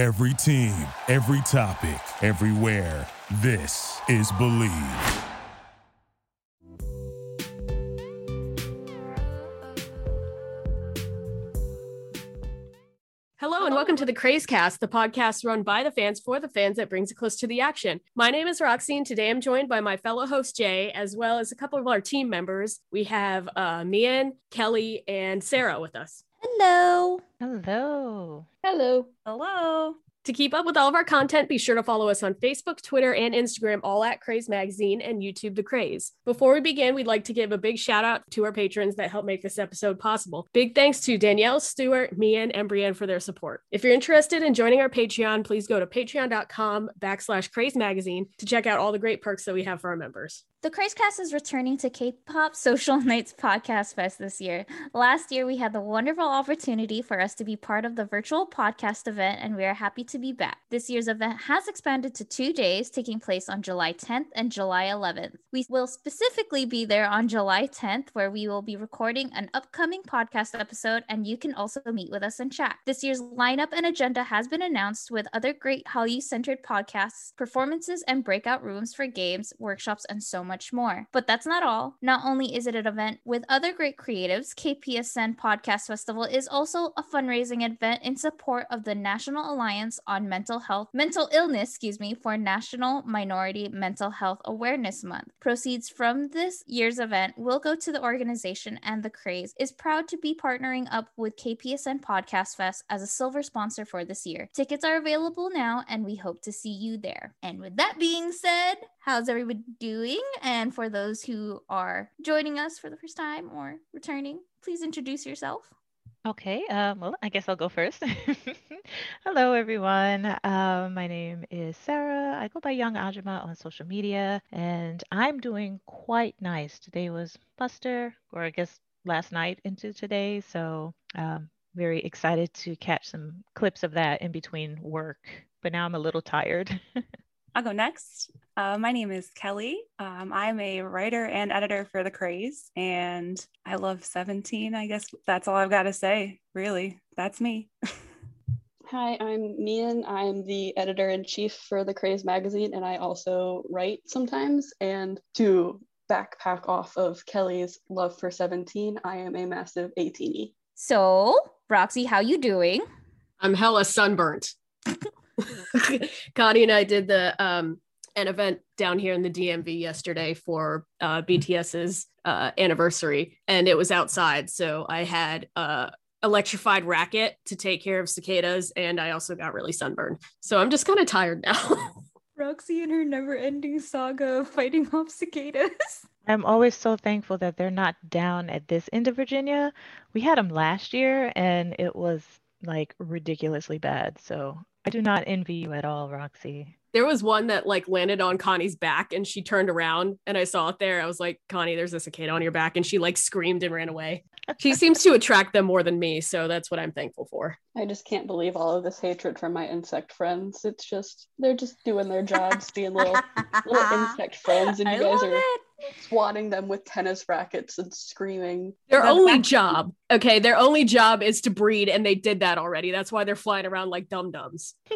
Every team, every topic, everywhere. This is Believe. Hello and welcome to the Crazecast, the podcast run by the fans for the fans that brings it close to the action. My name is Roxy, and today I'm joined by my fellow host Jay, as well as a couple of our team members. We have uh, Meighan, Kelly, and Sara with us. Hello. Hello. Hello. Hello. To keep up with all of our content, be sure to follow us on Facebook, Twitter, and Instagram, all at Craze Magazine and YouTube The Craze. Before we begin, we'd like to give a big shout out to our patrons that help make this episode possible. Big thanks to Danielle, Stewart, Mian, and Brienne for their support. If you're interested in joining our Patreon, please go to patreon.com backslash Craze Magazine to check out all the great perks that we have for our members. The Crazecast is returning to K-pop Social Nights Podcast Fest this year. Last year, we had the wonderful opportunity for us to be part of the virtual podcast event, and we are happy to be back. This year's event has expanded to two days, taking place on July 10th and July 11th. We will specifically be there on July 10th, where we will be recording an upcoming podcast episode, and you can also meet with us and chat. This year's lineup and agenda has been announced with other great Hallyu-centered podcasts, performances, and breakout rooms for games, workshops, and so much more. But that's not all. Not only is it an event with other great creatives, KPSN Podcast Festival is also a fundraising event in support of the National Alliance on Mental Health, Mental Illness, excuse me, for National Minority Mental Health Awareness Month. Proceeds from this year's event will go to the organization and the Craze is proud to be partnering up with KPSN Podcast Fest as a silver sponsor for this year. Tickets are available now and we hope to see you there. And with that being said, how's everybody doing? And for those who are joining us for the first time or returning, please introduce yourself. Okay, um, well, I guess I'll go first. Hello, everyone. Um, my name is Sara. I go by Young Ajima on social media, and I'm doing quite nice. Today was Muster, or I guess last night into today, so um, very excited to catch some clips of that in between work. But now I'm a little tired. I'll go next. Uh, my name is Kelly. Um, I'm a writer and editor for The Craze, and I love 17. I guess that's all I've got to say, really. That's me. Hi, I'm Meighan. I'm the editor in chief for The Craze magazine, and I also write sometimes. And to backpack off of Kelly's love for 17, I am a massive ATINY. So, Roxy, how you doing? I'm hella sunburnt. Connie and I did the um an event down here in the DMV yesterday for uh, BTS's uh, anniversary, and it was outside. So I had a electrified racket to take care of cicadas, and I also got really sunburned. So I'm just kind of tired now. Roxy and her never-ending saga of fighting off cicadas. I'm always so thankful that they're not down at this end of Virginia. We had them last year, and it was like ridiculously bad. So I do not envy you at all, Roxy. there was one that like landed on Connie's back and she turned around and I saw it there. I was like, Connie, there's a cicada on your back. And she like screamed and ran away. She seems to attract them more than me. So that's what I'm thankful for. I just can't believe all of this hatred from my insect friends. It's just, they're just doing their jobs, being little, little insect friends, and you I guys love are it. Swatting them with tennis rackets and screaming. Their The only back- job, okay, their only job is to breed. And they did that already. That's why they're flying around like dum dums.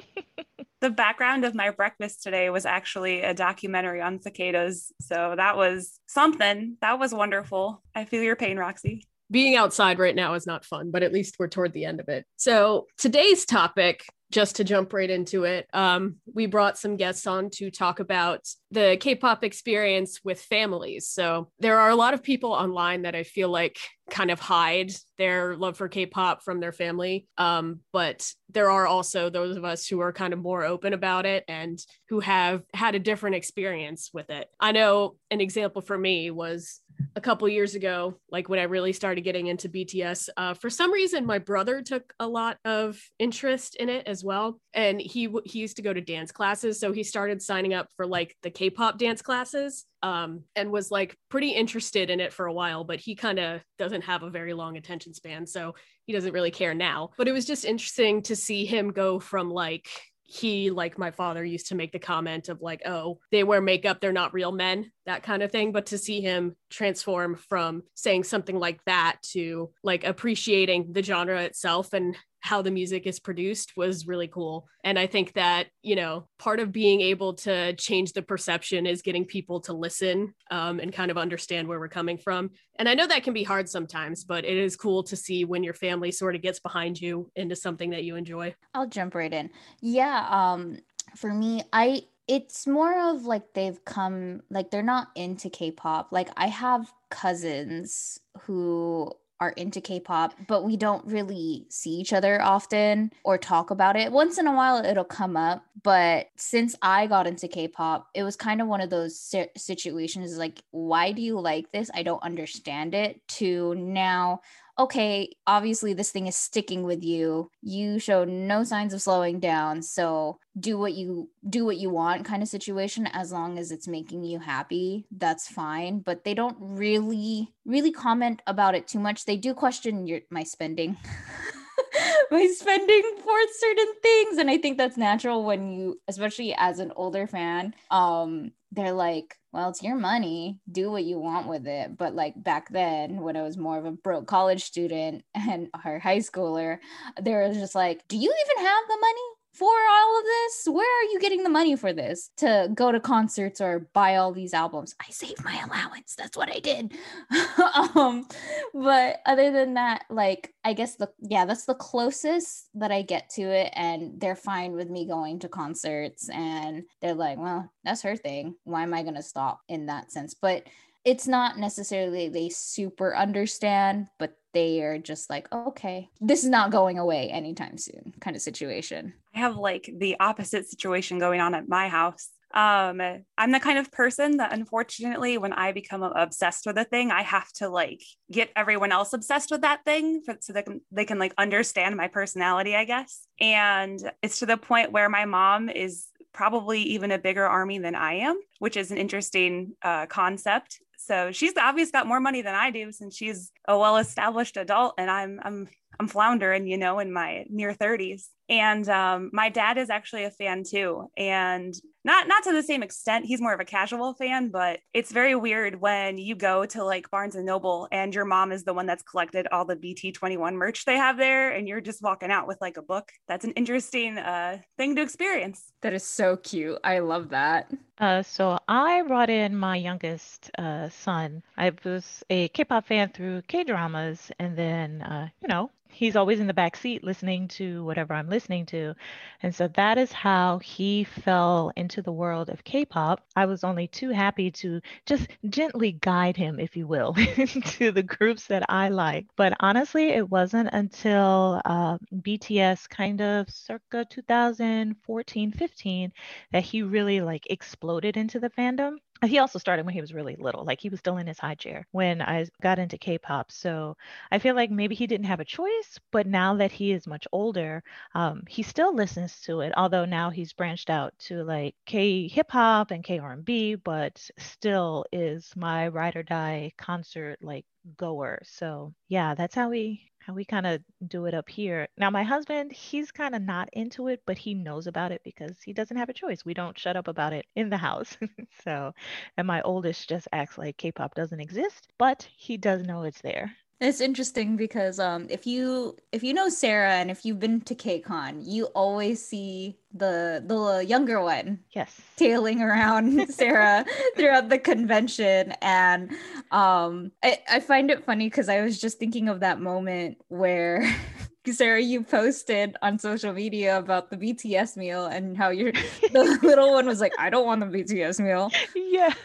The background of my breakfast today was actually a documentary on cicadas. So that was something. That was wonderful. I feel your pain, Roxy. being outside right now is not fun, but at least we're toward the end of it. So today's topic, just to jump right into it, um, we brought some guests on to talk about the K-pop experience with families. So there are a lot of people online that I feel like kind of hide their love for K-pop from their family, um, but there are also those of us who are kind of more open about it and who have had a different experience with it. I know an example for me was a couple years ago, like when I really started getting into BTS, uh, for some reason my brother took a lot of interest in it as well, and he he used to go to dance classes, so he started signing up for like the K-pop dance classes, um, and was like pretty interested in it for a while, but he kind of doesn't have a very long attention span, so he doesn't really care now. But it was just interesting to see him go from like he like my father used to make the comment of like oh they wear makeup they're not real men that kind of thing but to see him transform from saying something like that to like appreciating the genre itself and how the music is produced was really cool. And I think that, you know, part of being able to change the perception is getting people to listen um, and kind of understand where we're coming from. And I know that can be hard sometimes, but it is cool to see when your family sort of gets behind you into something that you enjoy. I'll jump right in. Yeah. Um, for me, I it's more of like they've come like they're not into K-pop. Like I have cousins who are into K-pop, but we don't really see each other often or talk about it. Once in a while it'll come up, but since I got into K-pop, it was kind of one of those situations like why do you like this? I don't understand it to now okay, obviously this thing is sticking with you. You show no signs of slowing down. So do what you do what you want kind of situation as long as it's making you happy. That's fine. But they don't really, really comment about it too much. They do question your my spending. my spending for certain things and i think that's natural when you especially as an older fan um they're like well, it's your money. Do what you want with it. But like back then, when I was more of a broke college student and our high schooler, they were just like, do you even have the money? For all of this? Where are you getting the money for this to go to concerts or buy all these albums? I saved my allowance. That's what I did. um, but other than that, like I guess the yeah, that's the closest that I get to it, and they're fine with me going to concerts, and they're like, well, that's her thing. Why am I gonna stop in that sense? But it's not necessarily they super understand, but they are just like, okay, this is not going away anytime soon, kind of situation. I have like the opposite situation going on at my house. Um, I'm the kind of person that unfortunately, when I become obsessed with a thing, I have to like get everyone else obsessed with that thing for, so they can they can like understand my personality, I guess. And it's to the point where my mom is probably even a bigger army than I am, which is an interesting uh, concept. So she's obviously got more money than I do since she's a well-established adult, and I'm I'm I'm floundering, you know, in my near 30s. And um, my dad is actually a fan too, and not not to the same extent. He's more of a casual fan, but it's very weird when you go to like Barnes and Noble and your mom is the one that's collected all the BT21 merch they have there, and you're just walking out with like a book. That's an interesting uh, thing to experience. That is so cute. I love that. Uh, so I brought in my youngest uh, son. I was a K-pop fan through K-dramas, and then uh, you know he's always in the back seat listening to whatever I'm listening to. And so that is how he fell into the world of K pop. I was only too happy to just gently guide him, if you will, to the groups that I like. But honestly, it wasn't until uh, BTS kind of circa 2014, 15 that he really like exploded into the fandom he also started when he was really little like he was still in his high chair when i got into k-pop so i feel like maybe he didn't have a choice but now that he is much older um, he still listens to it although now he's branched out to like k hip-hop and k r&b but still is my ride or die concert like goer so yeah that's how we how we kind of do it up here. Now, my husband, he's kind of not into it, but he knows about it because he doesn't have a choice. We don't shut up about it in the house. so, and my oldest just acts like K pop doesn't exist, but he does know it's there. It's interesting because um, if you if you know Sara and if you've been to KCON, you always see the the younger one, yes, tailing around Sara throughout the convention, and um, I I find it funny because I was just thinking of that moment where Sara, you posted on social media about the BTS meal and how your the little one was like, I don't want the BTS meal. Yes.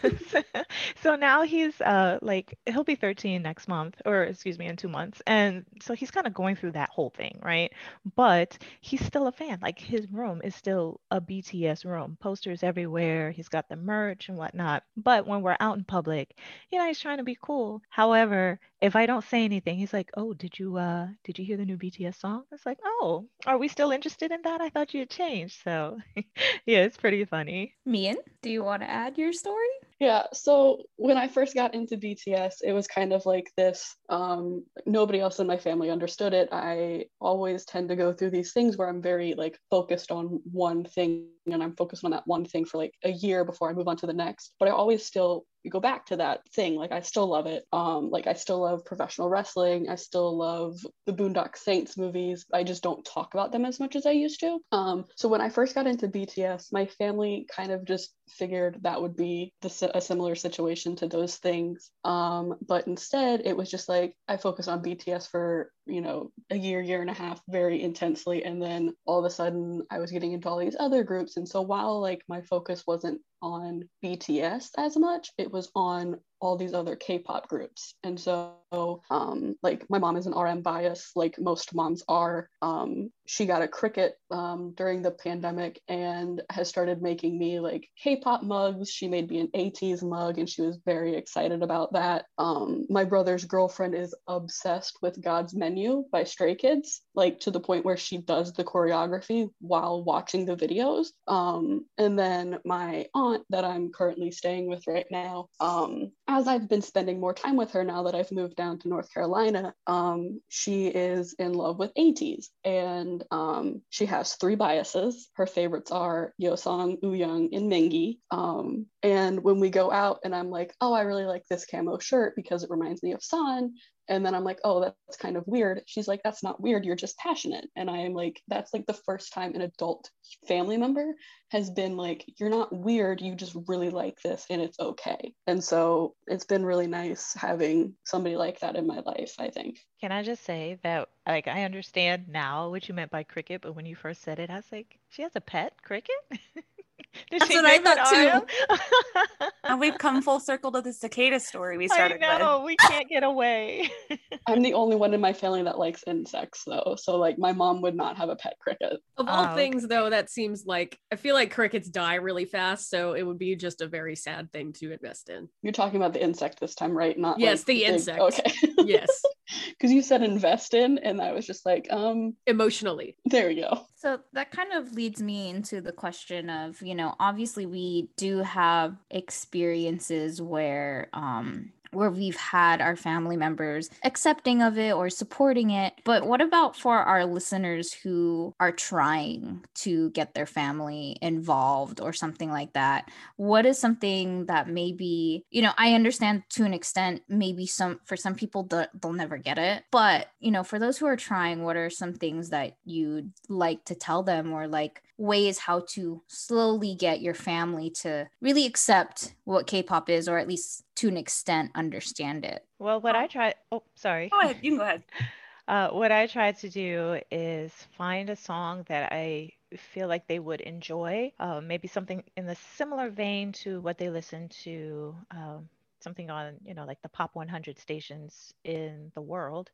so now he's uh like he'll be 13 next month, or excuse me, in two months. And so he's kind of going through that whole thing, right? But he's still a fan. Like his room is still a BTS room. Posters everywhere. He's got the merch and whatnot. But when we're out in public, you know, he's trying to be cool. However, if I don't say anything, he's like, "Oh, did you uh did you hear the new BTS song?" It's like, "Oh, are we still interested in that? I thought you had changed." So, yeah, it's pretty funny. Meighan, do you want to add your story? Yeah, so when I first got into BTS, it was kind of like this. Um, nobody else in my family understood it. I always tend to go through these things where I'm very like focused on one thing and I'm focused on that one thing for like a year before I move on to the next. But I always still go back to that thing. Like I still love it. Um, like I still love professional wrestling. I still love the Boondock Saints movies. I just don't talk about them as much as I used to. Um, so when I first got into BTS, my family kind of just figured that would be the, a similar situation to those things. Um, but instead, it was just like I focused on BTS for you know a year, year and a half, very intensely, and then all of a sudden I was getting into all these other groups. And so while like my focus wasn't on BTS as much, it was on all these other K-pop groups. And so um, like my mom is an RM bias, like most moms are. Um, she got a Cricut um, during the pandemic and has started making me like K-pop mugs. She made me an ATEEZ mug and she was very excited about that. Um, my brother's girlfriend is obsessed with God's Menu by Stray Kids, like to the point where she does the choreography while watching the videos. Um, and then my aunt that I'm currently staying with right now, um, as I've been spending more time with her now that I've moved down to North Carolina, um, she is in love with ATEEZ and um, she has three biases. Her favorites are Yeosang, Wooyoung, and Mingi. Um, and when we go out and I'm like, oh, I really like this camo shirt because it reminds me of San, and then I'm like, oh, that's kind of weird. She's like, that's not weird. You're just passionate. And I am like, that's like the first time an adult family member has been like, you're not weird. You just really like this and it's okay. And so it's been really nice having somebody like that in my life, I think. Can I just say that, like, I understand now what you meant by cricket, but when you first said it, I was like, she has a pet cricket? Did That's what I thought too. and we've come full circle to the cicada story we started I know, with. we can't get away. I'm the only one in my family that likes insects though. So like my mom would not have a pet cricket. Of all oh, things okay. though, that seems like I feel like crickets die really fast, so it would be just a very sad thing to invest in. You're talking about the insect this time, right? Not Yes, like the insect. Okay. yes. Because you said invest in, and I was just like, um emotionally. There we go. So that kind of leads me into the question of, you know, obviously we do have experiences where um where we've had our family members accepting of it or supporting it. But what about for our listeners who are trying to get their family involved or something like that? What is something that maybe, you know, I understand to an extent, maybe some for some people they'll never get it. But, you know, for those who are trying, what are some things that you'd like to tell them or like ways how to slowly get your family to really accept what K-pop is or at least to an extent understand it. Well, what I try oh sorry. Go ahead, you can go ahead. Uh, what I try to do is find a song that I feel like they would enjoy, uh, maybe something in the similar vein to what they listen to um, something on you know like the pop 100 stations in the world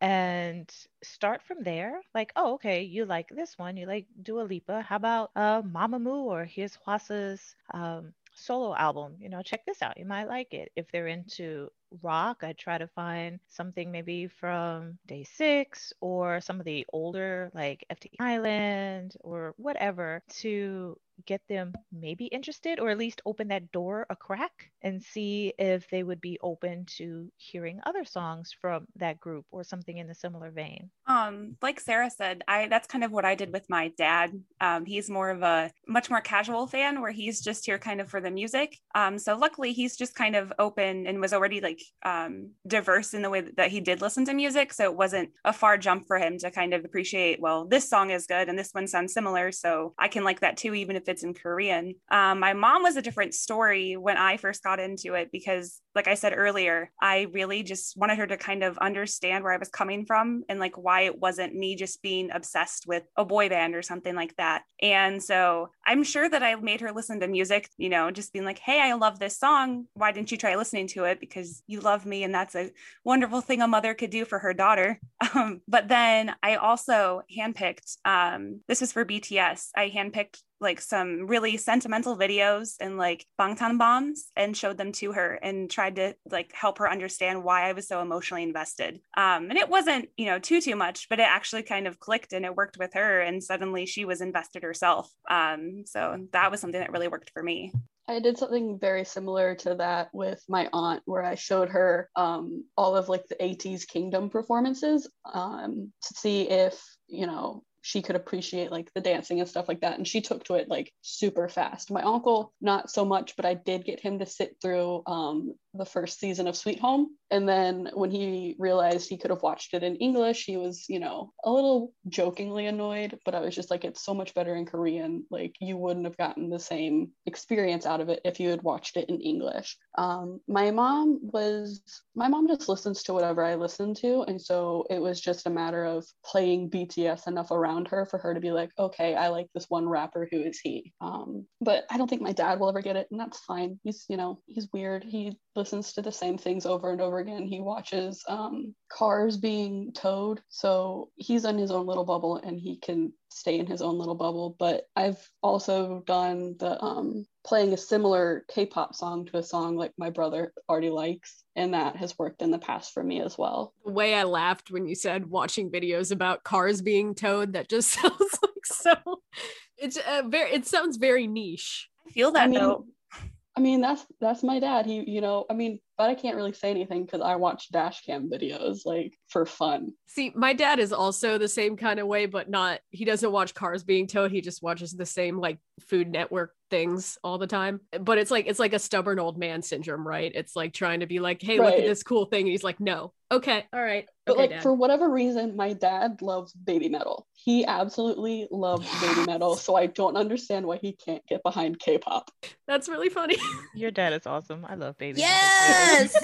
and start from there like oh okay you like this one you like Dua Lipa how about uh Mamamoo or here's Hwasa's um solo album you know check this out you might like it. If they're into rock i try to find something maybe from DAY6 or some of the older like ft island or whatever to get them maybe interested or at least open that door a crack and see if they would be open to hearing other songs from that group or something in a similar vein. Um like sara said i that's kind of what i did with my dad. Um he's more of a much more casual fan where he's just here kind of for the music. Um so luckily he's just kind of open and was already like um diverse in the way that he did listen to music. So it wasn't a far jump for him to kind of appreciate well this song is good and this one sounds similar. So i can like that too even if it's in Korean. Um, my mom was a different story when I first got into it because, like I said earlier, I really just wanted her to kind of understand where I was coming from and like why it wasn't me just being obsessed with a boy band or something like that. And so I'm sure that I made her listen to music, you know, just being like, hey, I love this song. Why didn't you try listening to it? Because you love me. And that's a wonderful thing a mother could do for her daughter. Um, but then I also handpicked, um, this was for BTS, I handpicked like some really sentimental videos and like Bangtan bombs and showed them to her and tried to like help her understand why I was so emotionally invested. Um, and it wasn't, you know, too, too much, but it actually kind of clicked and it worked with her. And suddenly she was invested herself. Um, so that was something that really worked for me. I did something very similar to that with my aunt, where I showed her um, all of like the ATEEZ Kingdom performances um, to see if you know she could appreciate like the dancing and stuff like that. And she took to it like super fast. My uncle, not so much, but I did get him to sit through um, the first season of Sweet Home. And then when he realized he could have watched it in English, he was, you know, a little jokingly annoyed. But I was just like, it's so much better in Korean. Like, you wouldn't have gotten the same experience out of it if you had watched it in English. Um, my mom was, my mom just listens to whatever I listen to. And so it was just a matter of playing BTS enough around her for her to be like, okay, I like this one rapper. Who is he? Um, but I don't think my dad will ever get it. And that's fine. He's, you know, he's weird. He listens to the same things over and over again. He watches um, cars being towed. So he's in his own little bubble and he can stay in his own little bubble. But I've also done the um, playing a similar K-pop song to a song like my brother already likes, and that has worked in the past for me as well. The way I laughed when you said watching videos about cars being towed, that just sounds like so. It's uh, very. It sounds very niche. I feel that I mean, though. I mean, that's that's my dad. He, you know, I mean, but I can't really say anything because I watch dash cam videos like for fun. See, my dad is also the same kind of way, but not. He doesn't watch cars being towed. He just watches the same like Food Network things all the time. But it's like it's like a stubborn old man syndrome, right? It's like trying to be like, hey, look at this cool thing. And he's like, no, okay, all right, But okay, like Dad. for whatever reason, my dad loves BABYMETAL. He absolutely loves BABYMETAL. So I don't understand why he can't get behind K-pop. That's really funny. Your dad is awesome. I love baby. Yes!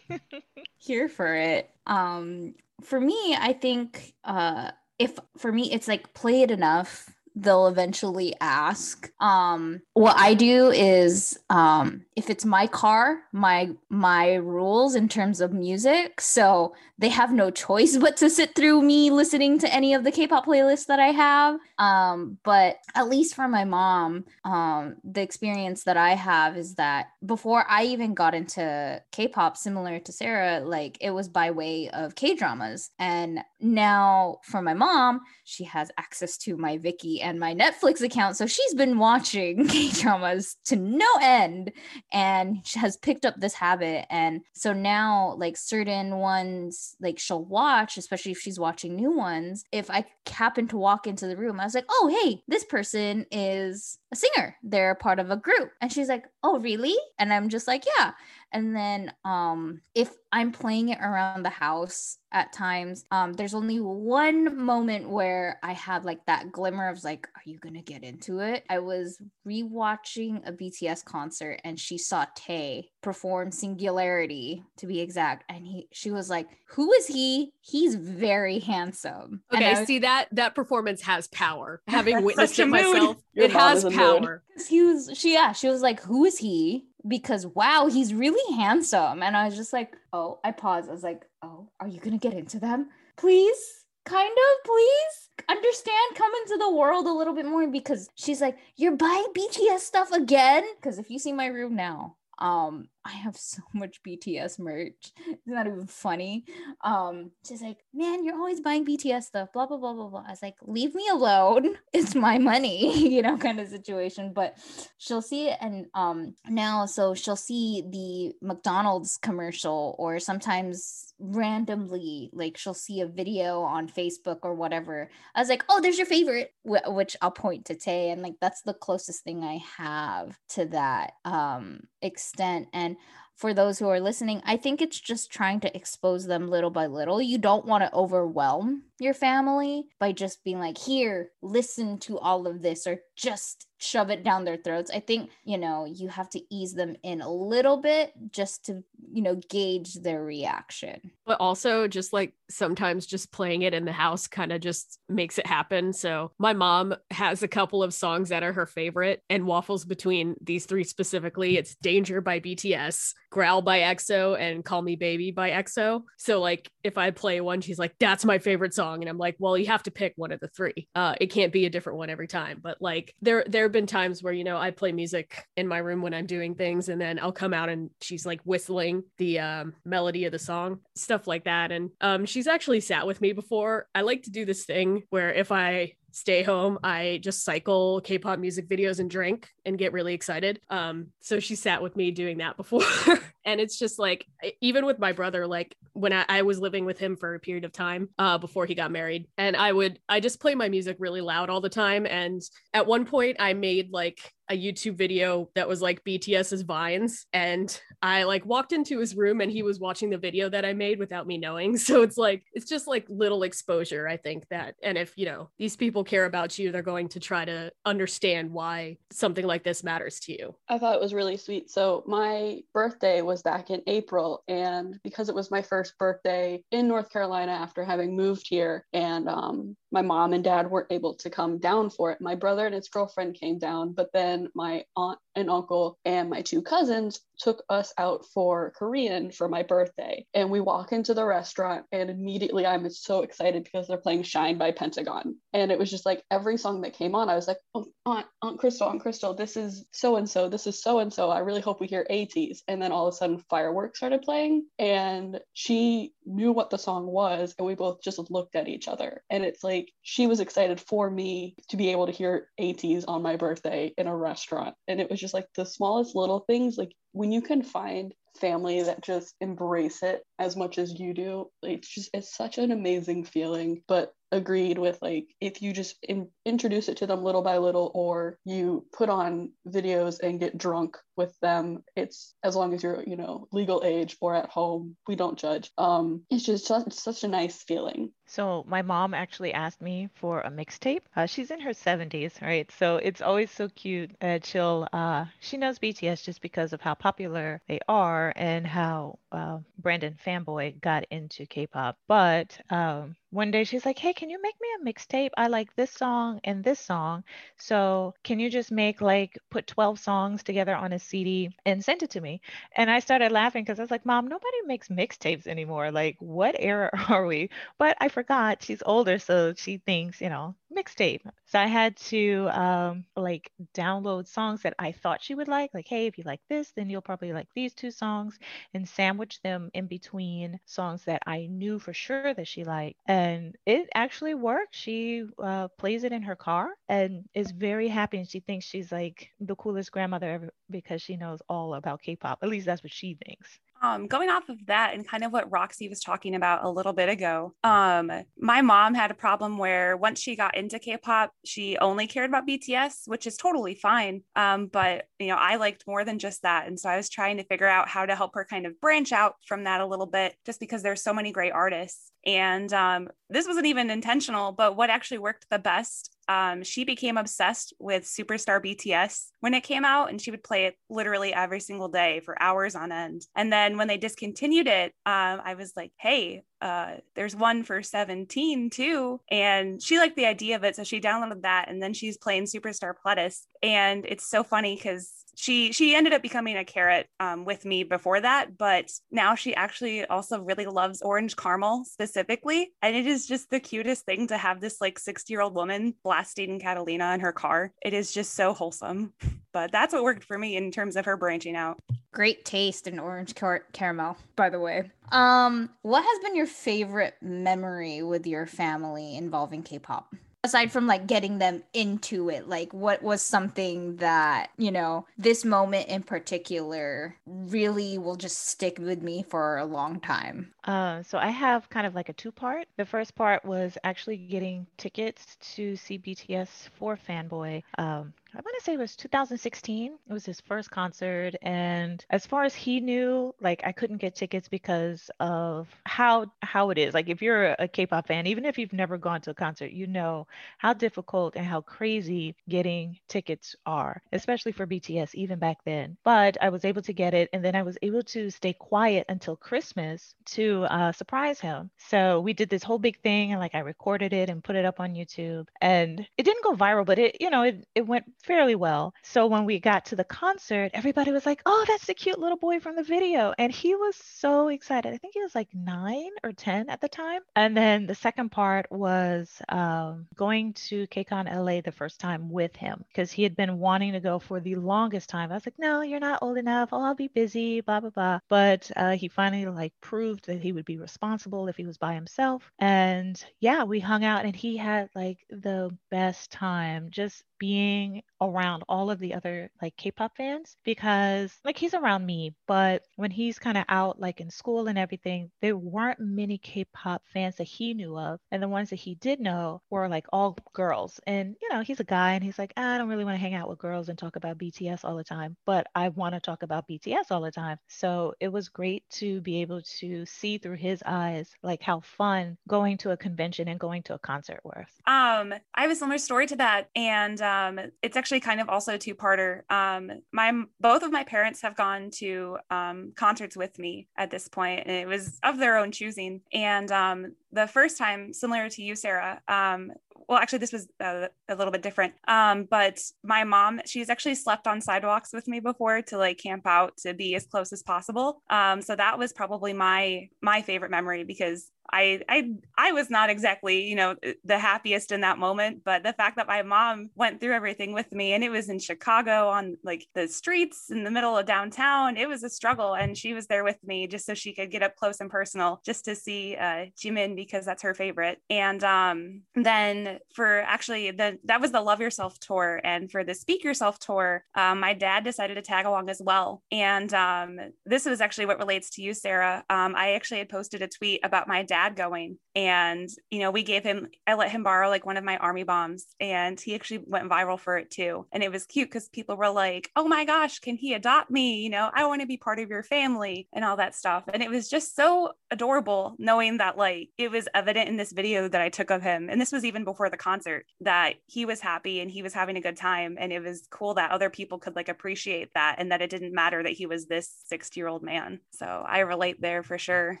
metal here for it. Um, for me, I think uh, if for me, it's like play it enough, they'll eventually ask. Um, what I do is um, if it's my car, my my rules in terms of music, so they have no choice but to sit through me listening to any of the K-pop playlists that I have. Um, but at least for my mom, um, the experience that I have is that before I even got into K-pop, similar to Sara, like it was by way of K-dramas, and now for my mom, she has access to my Viki and my Netflix account, so she's been watching K-dramas to no end, and she has picked up this habit, and so now like certain ones, like she'll watch, especially if she's watching new ones. If I happen to walk into the room, I was like, oh hey, this person is a singer. They're part of a group. And she's like, "Oh, really?" And I'm just like, "Yeah." And then um if I'm playing it around the house at times, um there's only one moment where I had like that glimmer of like, "Are you going to get into it?" I was rewatching a BTS concert and she saw Tae perform Singularity to be exact and he she was like, "Who is he? He's very handsome." And I Okay, was- see that that performance has power. Having witnessed it myself, Your it has is a power. he was she yeah she was like who is he because wow he's really handsome. And i was just like oh i paused. I was like oh are you gonna get into them? Please? Kind of please? Understand come into the world a little bit more because she's like you're buying bts stuff again? Because if you see my room now um i have so much bts merch. It's not even funny? Um she's like man you're always buying bts stuff blah blah blah blah blah. I was like leave me alone. It's my money you know kind of situation. But she'll see it and um now so she'll see the mcdonald's commercial or sometimes randomly like she'll see a video on facebook or whatever. I was like oh there's your favorite wh- which i'll point to tae and like that's the closest thing i have to that um extent. And for those who are listening, I think it's just trying to expose them little by little. You don't want to overwhelm your family by just being like, here, listen to all of this, or just shove it down their throats. I think, you know, you have to ease them in a little bit just to, you know, gauge their reaction. But also just like sometimes just playing it in the house kind of just makes it happen. So my mom has a couple of songs that are her favorite and waffles between these three specifically. It's Danger by BTS, Growl by EXO, and Call Me Baby by EXO. So like if I play one, she's like, that's my favorite song. And I'm like, well, you have to pick one of the three. Uh, it can't be a different one every time. But like there there been times where, you know, I play music in my room when I'm doing things and then I'll come out and she's like whistling the um, melody of the song, stuff like that. And um, she's actually sat with me before. I like to do this thing where if I stay home, I just cycle K-pop music videos and drink and get really excited. Um, so she sat with me doing that before. and it's just like even with my brother, like when I, I was living with him for a period of time uh, before he got married, and I would I just play my music really loud all the time. And at one point I made like a YouTube video that was like BTS's vines and I like walked into his room and he was watching the video that I made without me knowing. So it's like it's just like little exposure I think that and if you know these people care about you they're going to try to understand why something like this matters to you. I thought it was really sweet. So my birthday was back in April and because it was my first birthday in North Carolina after having moved here and um my mom and dad weren't able to come down for it. My brother and his girlfriend came down, but then my aunt and uncle and my two cousins took us out for Korean for my birthday. And we walk into the restaurant, and immediately I'm so excited because they're playing Shine by Pentagon. And it was just like every song that came on, I was like, oh, Aunt, Aunt Crystal, Aunt Crystal, this is so and so, this is so and so. I really hope we hear ATEEZ. And then all of a sudden, fireworks started playing, and she knew what the song was, and we both just looked at each other. And it's like she was excited for me to be able to hear ATEEZ on my birthday in a restaurant. And it was just like the smallest little things, like when you can find family that just embrace it as much as you do. It's just it's such an amazing feeling but agreed with like if you just in, introduce it to them little by little or you put on videos and get drunk with them it's as long as you're you know legal age or at home we don't judge. Um it's just such, such a nice feeling. So my mom actually asked me for a mixtape. Uh, she's in her 70s right? So it's always so cute that she'll uh she knows bts just because of how popular they are and how uh, brandon fanboy got into k-pop but um one day she's like, Hey, can you make me a mixtape? I like this song and this song. So can you just make like put 12 songs together on a CD and send it to me? And I started laughing because I was like, Mom, nobody makes mixtapes anymore. Like, what era are we? But I forgot she's older. So she thinks, you know, mixtape. So I had to um, like download songs that I thought she would like. Like, hey, if you like this, then you'll probably like these two songs and sandwich them in between songs that I knew for sure that she liked. And it actually works. She uh, plays it in her car and is very happy. And she thinks she's like the coolest grandmother ever because she knows all about K-pop. At least that's what she thinks. Um, going off of that and kind of what Roxy was talking about a little bit ago, um, my mom had a problem where once she got into K-pop, she only cared about BTS, which is totally fine. Um, but you know, I liked more than just that, and so I was trying to figure out how to help her kind of branch out from that a little bit, just because there's so many great artists. And um, this wasn't even intentional, but what actually worked the best um, she became obsessed with Superstar BTS when it came out, and she would play it literally every single day for hours on end. And then when they discontinued it, um, I was like, hey, uh, there's one for 17 too. And she liked the idea of it. So she downloaded that and then she's playing Superstar Pledis. And it's so funny because she she ended up becoming a Carat um, with me before that but now she actually also really loves orange caramel specifically. And it is just the cutest thing to have this like 60 year old woman blasting Catallena in her car. It is just so wholesome. But that's what worked for me in terms of her branching out. Great taste in orange car- caramel by the way. Um what has been your favorite memory with your family involving k-pop aside from like getting them into it like what was something that you know this moment in particular really will just stick with me for a long time? Uh, so i have kind of like a two part the first part was actually getting tickets to see bts for fanboy. Um, I want to say it was 2016. It was his first concert. And as far as he knew, like I couldn't get tickets because of how how it is. Like if you're a K-pop fan, even if you've never gone to a concert, you know how difficult and how crazy getting tickets are, especially for BTS, even back then. But I was able to get it. And then I was able to stay quiet until Christmas to uh, surprise him. So we did this whole big thing and like I recorded it and put it up on YouTube. And it didn't go viral, but it, you know, it, it went fairly well. So when we got to the concert, everybody was like, oh, that's the cute little boy from the video. And he was so excited. I think he was like nine or 10 at the time. And then the second part was um, going to KCON LA the first time with him because he had been wanting to go for the longest time. I was like, no, you're not old enough. Oh, I'll be busy, blah, blah, blah. But uh, he finally like proved that he would be responsible if he was by himself. And yeah, we hung out and he had like the best time just being around all of the other like K-pop fans because like he's around me, but when he's kind of out like in school and everything, there weren't many K-pop fans that he knew of, and the ones that he did know were like all girls. And you know, he's a guy, and he's like, I don't really want to hang out with girls and talk about BTS all the time, but I want to talk about BTS all the time. So it was great to be able to see through his eyes like how fun going to a convention and going to a concert was. Um, I have a similar story to that, and um, it's actually kind of also a two-parter. Um, my both of my parents have gone to um, concerts with me at this point, and it was of their own choosing. And um, the first time, similar to you, Sara, um, well, actually, this was a, a little bit different. Um, but my mom, she's actually slept on sidewalks with me before to like camp out to be as close as possible. So that was probably my my favorite memory because I I I was not exactly, you know, the happiest in that moment, but the fact that my mom went through everything with me and it was in Chicago on like the streets in the middle of downtown, it was a struggle and she was there with me just so she could get up close and personal just to see uh Jimin because that's her favorite. And um then for actually the that was the Love Yourself tour and for the Speak Yourself tour, um, my dad decided to tag along as well. And um this was actually what relates to you Sara. Um I actually had posted a tweet about my dad dad going. And, you know, we gave him, I let him borrow like one of my army bombs and he actually went viral for it too. And it was cute because people were like, oh my gosh, can he adopt me? You know, I want to be part of your family and all that stuff. And it was just so adorable knowing that like it was evident in this video that I took of him. And this was even before the concert that he was happy and he was having a good time. And it was cool that other people could like appreciate that and that it didn't matter that he was this 60 year old man. So I relate there for sure.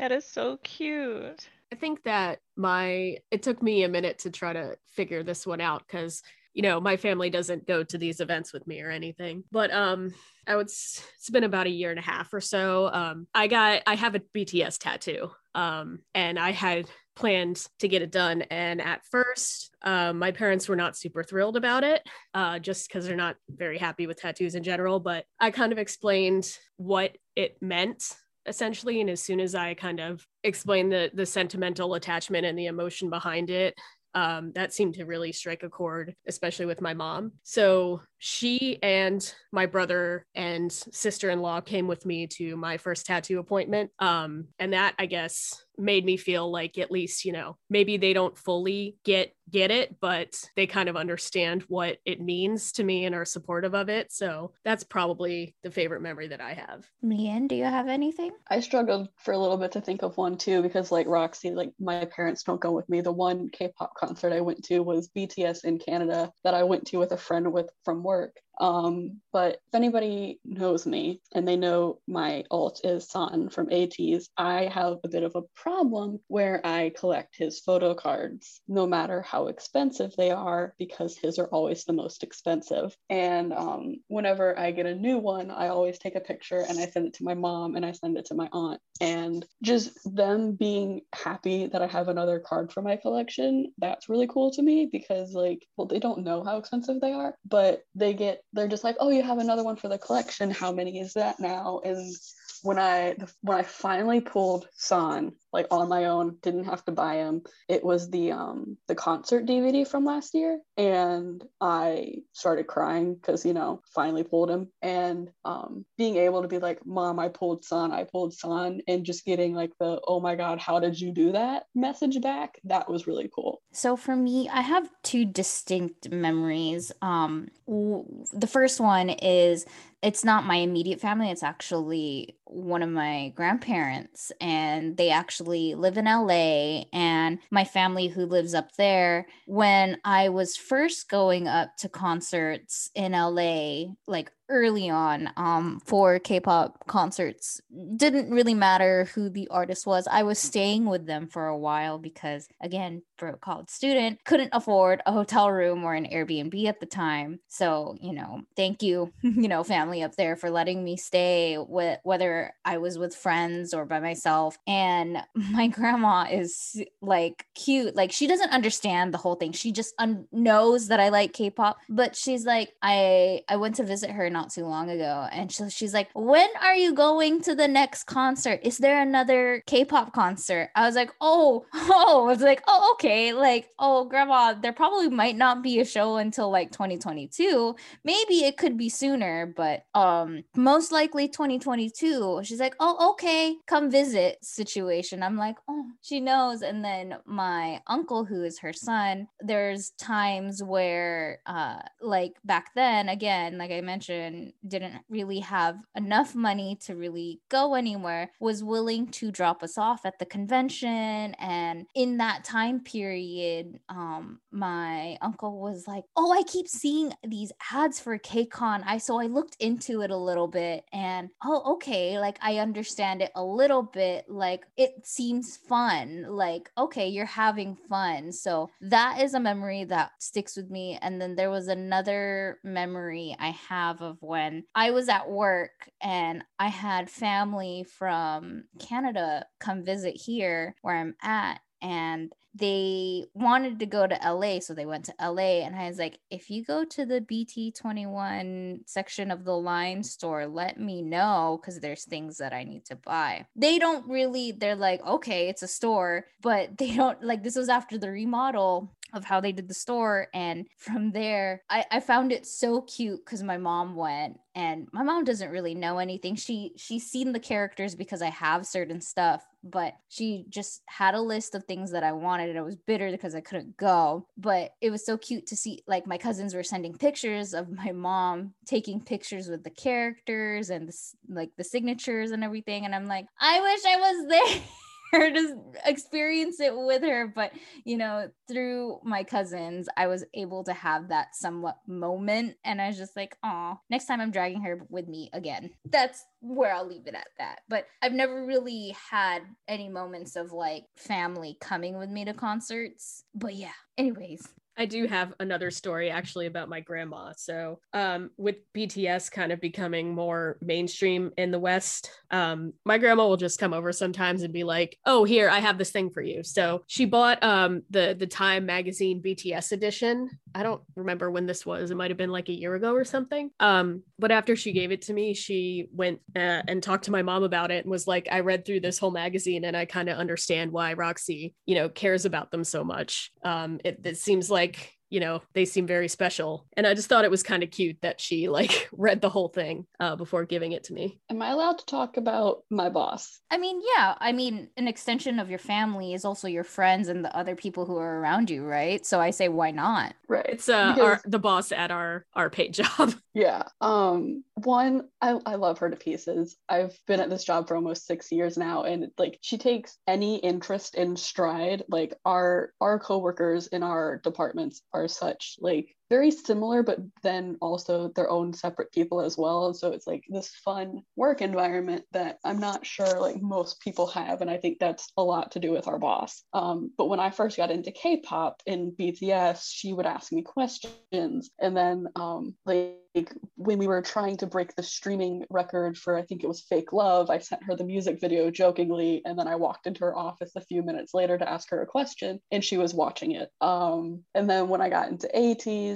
That is so cute. I think that my it took me a minute to try to figure this one out because you know my family doesn't go to these events with me or anything. But um i would it's been about a year and a half or so. Um i got i have a bts tattoo um and i had planned to get it done. And at first um, my parents were not super thrilled about it uh, just because they're not very happy with tattoos in general. But i kind of explained what it meant essentially and as soon as i kind of explained the the sentimental attachment and the emotion behind it um, that seemed to really strike a chord, especially with my mom. So she and my brother and sister in law came with me to my first tattoo appointment. Um, and that, I guess, made me feel like at least you know maybe they don't fully get get it but they kind of understand what it means to me and are supportive of it so that's probably the favorite memory that i have Meighan, do you have anything I struggled for a little bit to think of one too because like Roxy, like my parents don't go with me. The one K-pop concert I went to was BTS in Canada that I went to with a friend with from work. Um, but if anybody knows me and they know my alt is San from ATEEZ, I have a bit of a problem where I collect his photo cards, no matter how expensive they are, because his are always the most expensive. And um, whenever I get a new one, I always take a picture and I send it to my mom and I send it to my aunt. And just them being happy that I have another card for my collection, that's really cool to me because, like, well, they don't know how expensive they are, but they get they're just like, oh, you have another one for the collection. How many is that now? And when I when I finally pulled San like on my own, didn't have to buy him. It was the um the concert DVD from last year, and I started crying because you know finally pulled him, and um being able to be like, Mom, I pulled San I pulled San and just getting like the oh my god, how did you do that message back? That was really cool. So for me, I have two distinct memories. Um, w- the first one is it's not my immediate family it's actually one of my grandparents and they actually live in LA and my family who lives up there when I was first going up to concerts in LA like early on um for K-pop concerts didn't really matter who the artist was I was staying with them for a while because again for a college student couldn't afford a hotel room or an Airbnb at the time so you know thank you you know family up there for letting me stay with whether I was with friends or by myself and my grandma is like cute. Like she doesn't understand the whole thing. She just un- knows that I like K-pop, but she's like, I I went to visit her not too long ago, and she, she's like, when are you going to the next concert? Is there another K-pop concert? I was like, oh, oh, I was like, oh, okay, like, oh, grandma, there probably might not be a show until like 2022. Maybe it could be sooner, but um, most likely 2022. She's like, oh, okay, come visit situation. I'm like, oh, she knows. And then my uncle, who is her son, there's times where, uh, like back then, again, like I mentioned, didn't really have enough money to really go anywhere, was willing to drop us off at the convention. And in that time period, um, my uncle was like, oh, I keep seeing these ads for KCON. I so I looked into it a little bit and oh, okay, like I understand it a little bit. Like it seems fun. Like, okay, you're having fun. So that is a memory that sticks with me. And then there was another memory I have of when I was at work and I had family from Canada come visit here where I'm at and they wanted to go to LA, so they went to LA. And I was like, if you go to the BT21 section of the line store, let me know because there's things that I need to buy. They don't really, they're like, okay, it's a store, but they don't like this was after the remodel of how they did the store and from there i, I found it so cute because my mom went and my mom doesn't really know anything. She she's seen the characters because i have certain stuff but she just had a list of things that i wanted and i was bitter because i couldn't go. But it was so cute to see like my cousins were sending pictures of my mom taking pictures with the characters and the, like the signatures and everything and i'm like i wish i was there her to experience it with her but you know through my cousins i was able to have that somewhat moment and i was just like oh next time i'm dragging her with me again. That's where i'll leave it at that but i've never really had any moments of like family coming with me to concerts but yeah anyways I do have another story actually about my grandma. So, um, with BTS kind of becoming more mainstream in the West, um, my grandma will just come over sometimes and be like, "Oh, here, I have this thing for you." So she bought um, the the Time magazine BTS edition. I don't remember when this was. It might have been like a year ago or something. Um, but after she gave it to me, she went uh, and talked to my mom about it and was like, "I read through this whole magazine and I kind of understand why Roxy, you know, cares about them so much. Um, it, it seems like." Like you know they seem very special. And i just thought it was kind of cute that she like read the whole thing uh, before giving it to me. Am i allowed to talk about my boss? I mean yeah. I mean an extension of your family is also your friends and the other people who are around you right? So i say why not? Right. It's uh because... our, the boss at our our paid job. Yeah. Um one I, I love her to pieces. I've been at this job for almost six years now and like she takes any interest in stride. Like our our coworkers in our departments are such like very similar, but then also their own separate people as well. And so it's like this fun work environment that I'm not sure like most people have. And I think that's a lot to do with our boss. Um, but when I first got into K pop in BTS, she would ask me questions. And then um, like when we were trying to break the streaming record for I think it was Fake Love, I sent her the music video jokingly, and then I walked into her office a few minutes later to ask her a question, and she was watching it. Um, and then when I got into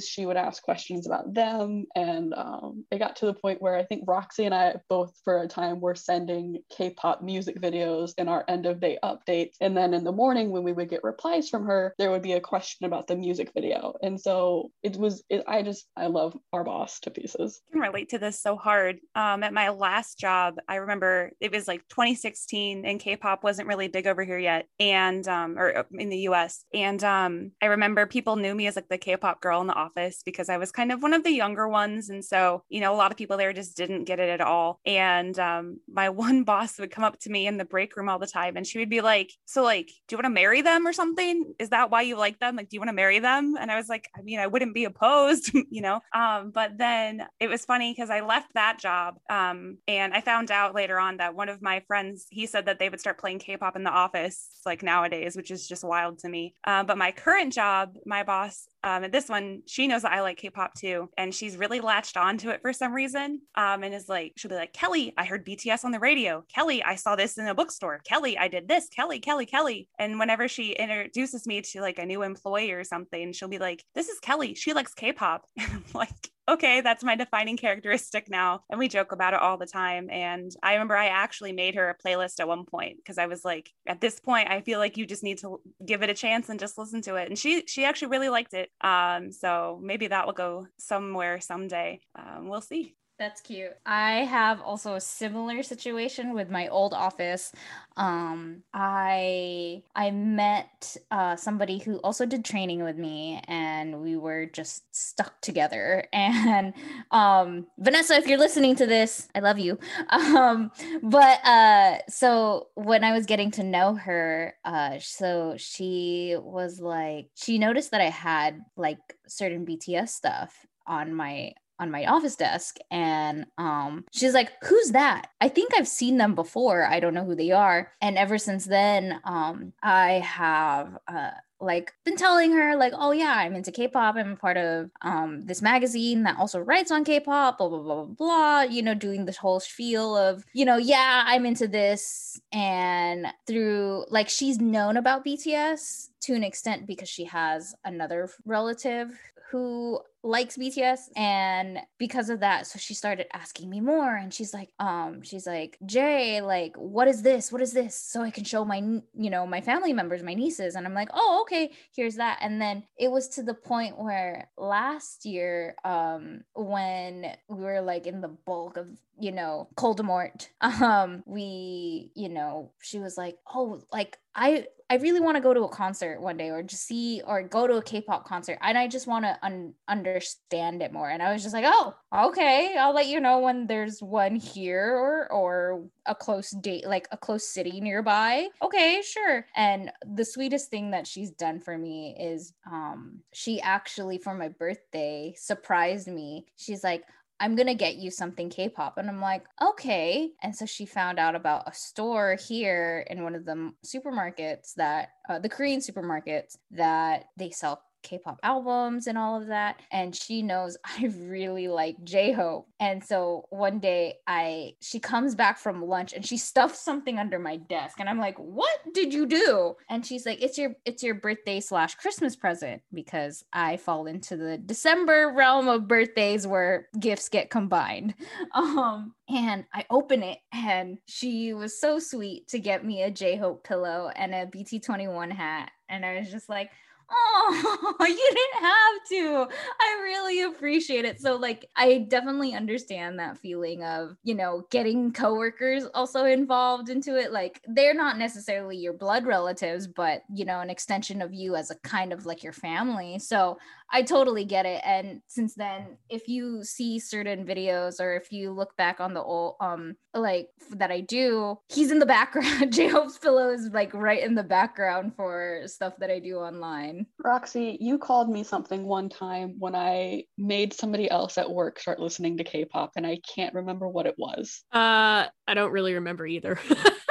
She would ask questions about them. And um, it got to the point where I think Roxy and I both, for a time, were sending K pop music videos in our end of day updates. And then in the morning, when we would get replies from her, there would be a question about the music video. And so it was, it, I just, I love our boss to pieces. I can relate to this so hard. Um, at my last job, I remember it was like 2016 and K pop wasn't really big over here yet, and, um, or uh, in the US. And um, I remember people knew me as like the K pop girl in the office office because I was kind of one of the younger ones. And so, you know, a lot of people there just didn't get it at all. And um, my one boss would come up to me in the break room all the time and she would be like, So, like, do you want to marry them or something? Is that why you like them? Like, do you want to marry them? And I was like, I mean, I wouldn't be opposed, you know? Um, but then it was funny because I left that job um, and I found out later on that one of my friends, he said that they would start playing K pop in the office like nowadays, which is just wild to me. Uh, but my current job, my boss Um, and this one, she knows that I like K-pop too, and she's really latched onto it for some reason. Um, and is like, she'll be like, Kelly, I heard BTS on the radio. Kelly, I saw this in a bookstore. Kelly, I did this. Kelly, Kelly, Kelly. And whenever she introduces me to like a new employee or something, she'll be like, "This is Kelly. She likes K-pop." like okay, that's my defining characteristic now. And we joke about it all the time. And I remember I actually made her a playlist at one point because I was like, at this point, I feel like you just need to give it a chance and just listen to it. And she she actually really liked it. Um, so maybe that will go somewhere someday. Um, we'll see. That's cute. I have also a similar situation with my old office. Um, I I met uh, somebody who also did training with me, and we were just stuck together. And um, Vanessa, if you're listening to this, I love you. Um, but uh, so when I was getting to know her, uh, so she was like, she noticed that I had like certain BTS stuff on my on my office desk and um she's like who's that? I think i've seen them before. I don't know who they are. And ever since then um i have uh like been telling her like oh yeah i'm into k-pop. I'm part of um this magazine that also writes on k-pop blah blah blah blah blah you know doing this whole spiel of you know yeah i'm into this. And through like she's known about bts to an extent because she has another relative who likes BTS and because of that so she started asking me more and she's like um she's like Jay like what is this? What is this? So I can show my you know my family members my nieces. And I'm like oh okay here's that. And then it was to the point where last year um when we were like in the bulk of you know Coldemort um we you know she was like oh like I I really want to go to a concert one day or just see or go to a K-pop concert and I just want to un- understand it more. And I was just like oh okay I'll let you know when there's one here or or a close date like a close city nearby. Okay sure. And the sweetest thing that she's done for me is um she actually for my birthday surprised me. She's like I'm gonna get you something K-pop. And I'm like, okay. And so she found out about a store here in one of the supermarkets that uh, the Korean supermarkets that they sell K-pop albums and all of that. And she knows I really like J-Hope. And so one day I she comes back from lunch and she stuffs something under my desk. And I'm like, what did you do? And she's like, it's your it's your birthday slash Christmas present because I fall into the December realm of birthdays where gifts get combined. Um and I open it and she was so sweet to get me a J-Hope pillow and a BT21 hat. And I was just like, oh, you didn't have to. I really appreciate it. So, like, I definitely understand that feeling of, you know, getting coworkers also involved into it. Like, they're not necessarily your blood relatives, but, you know, an extension of you as a kind of like your family. So, I totally get it. And since then, if you see certain videos or if you look back on the old, um, like that I do, he's in the background. J Hope's pillow is like right in the background for stuff that I do online. Roxy, you called me something one time when I made somebody else at work start listening to K pop, and I can't remember what it was. Uh, I don't really remember either.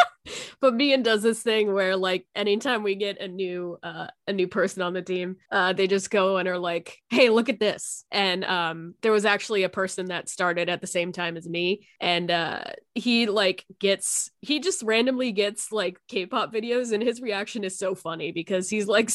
but Meighan does this thing where like anytime we get a new uh a new person on the team, uh they just go and are like, "Hey, look at this." And um there was actually a person that started at the same time as me. And uh he like gets he just randomly gets like K-pop videos and his reaction is so funny because he's like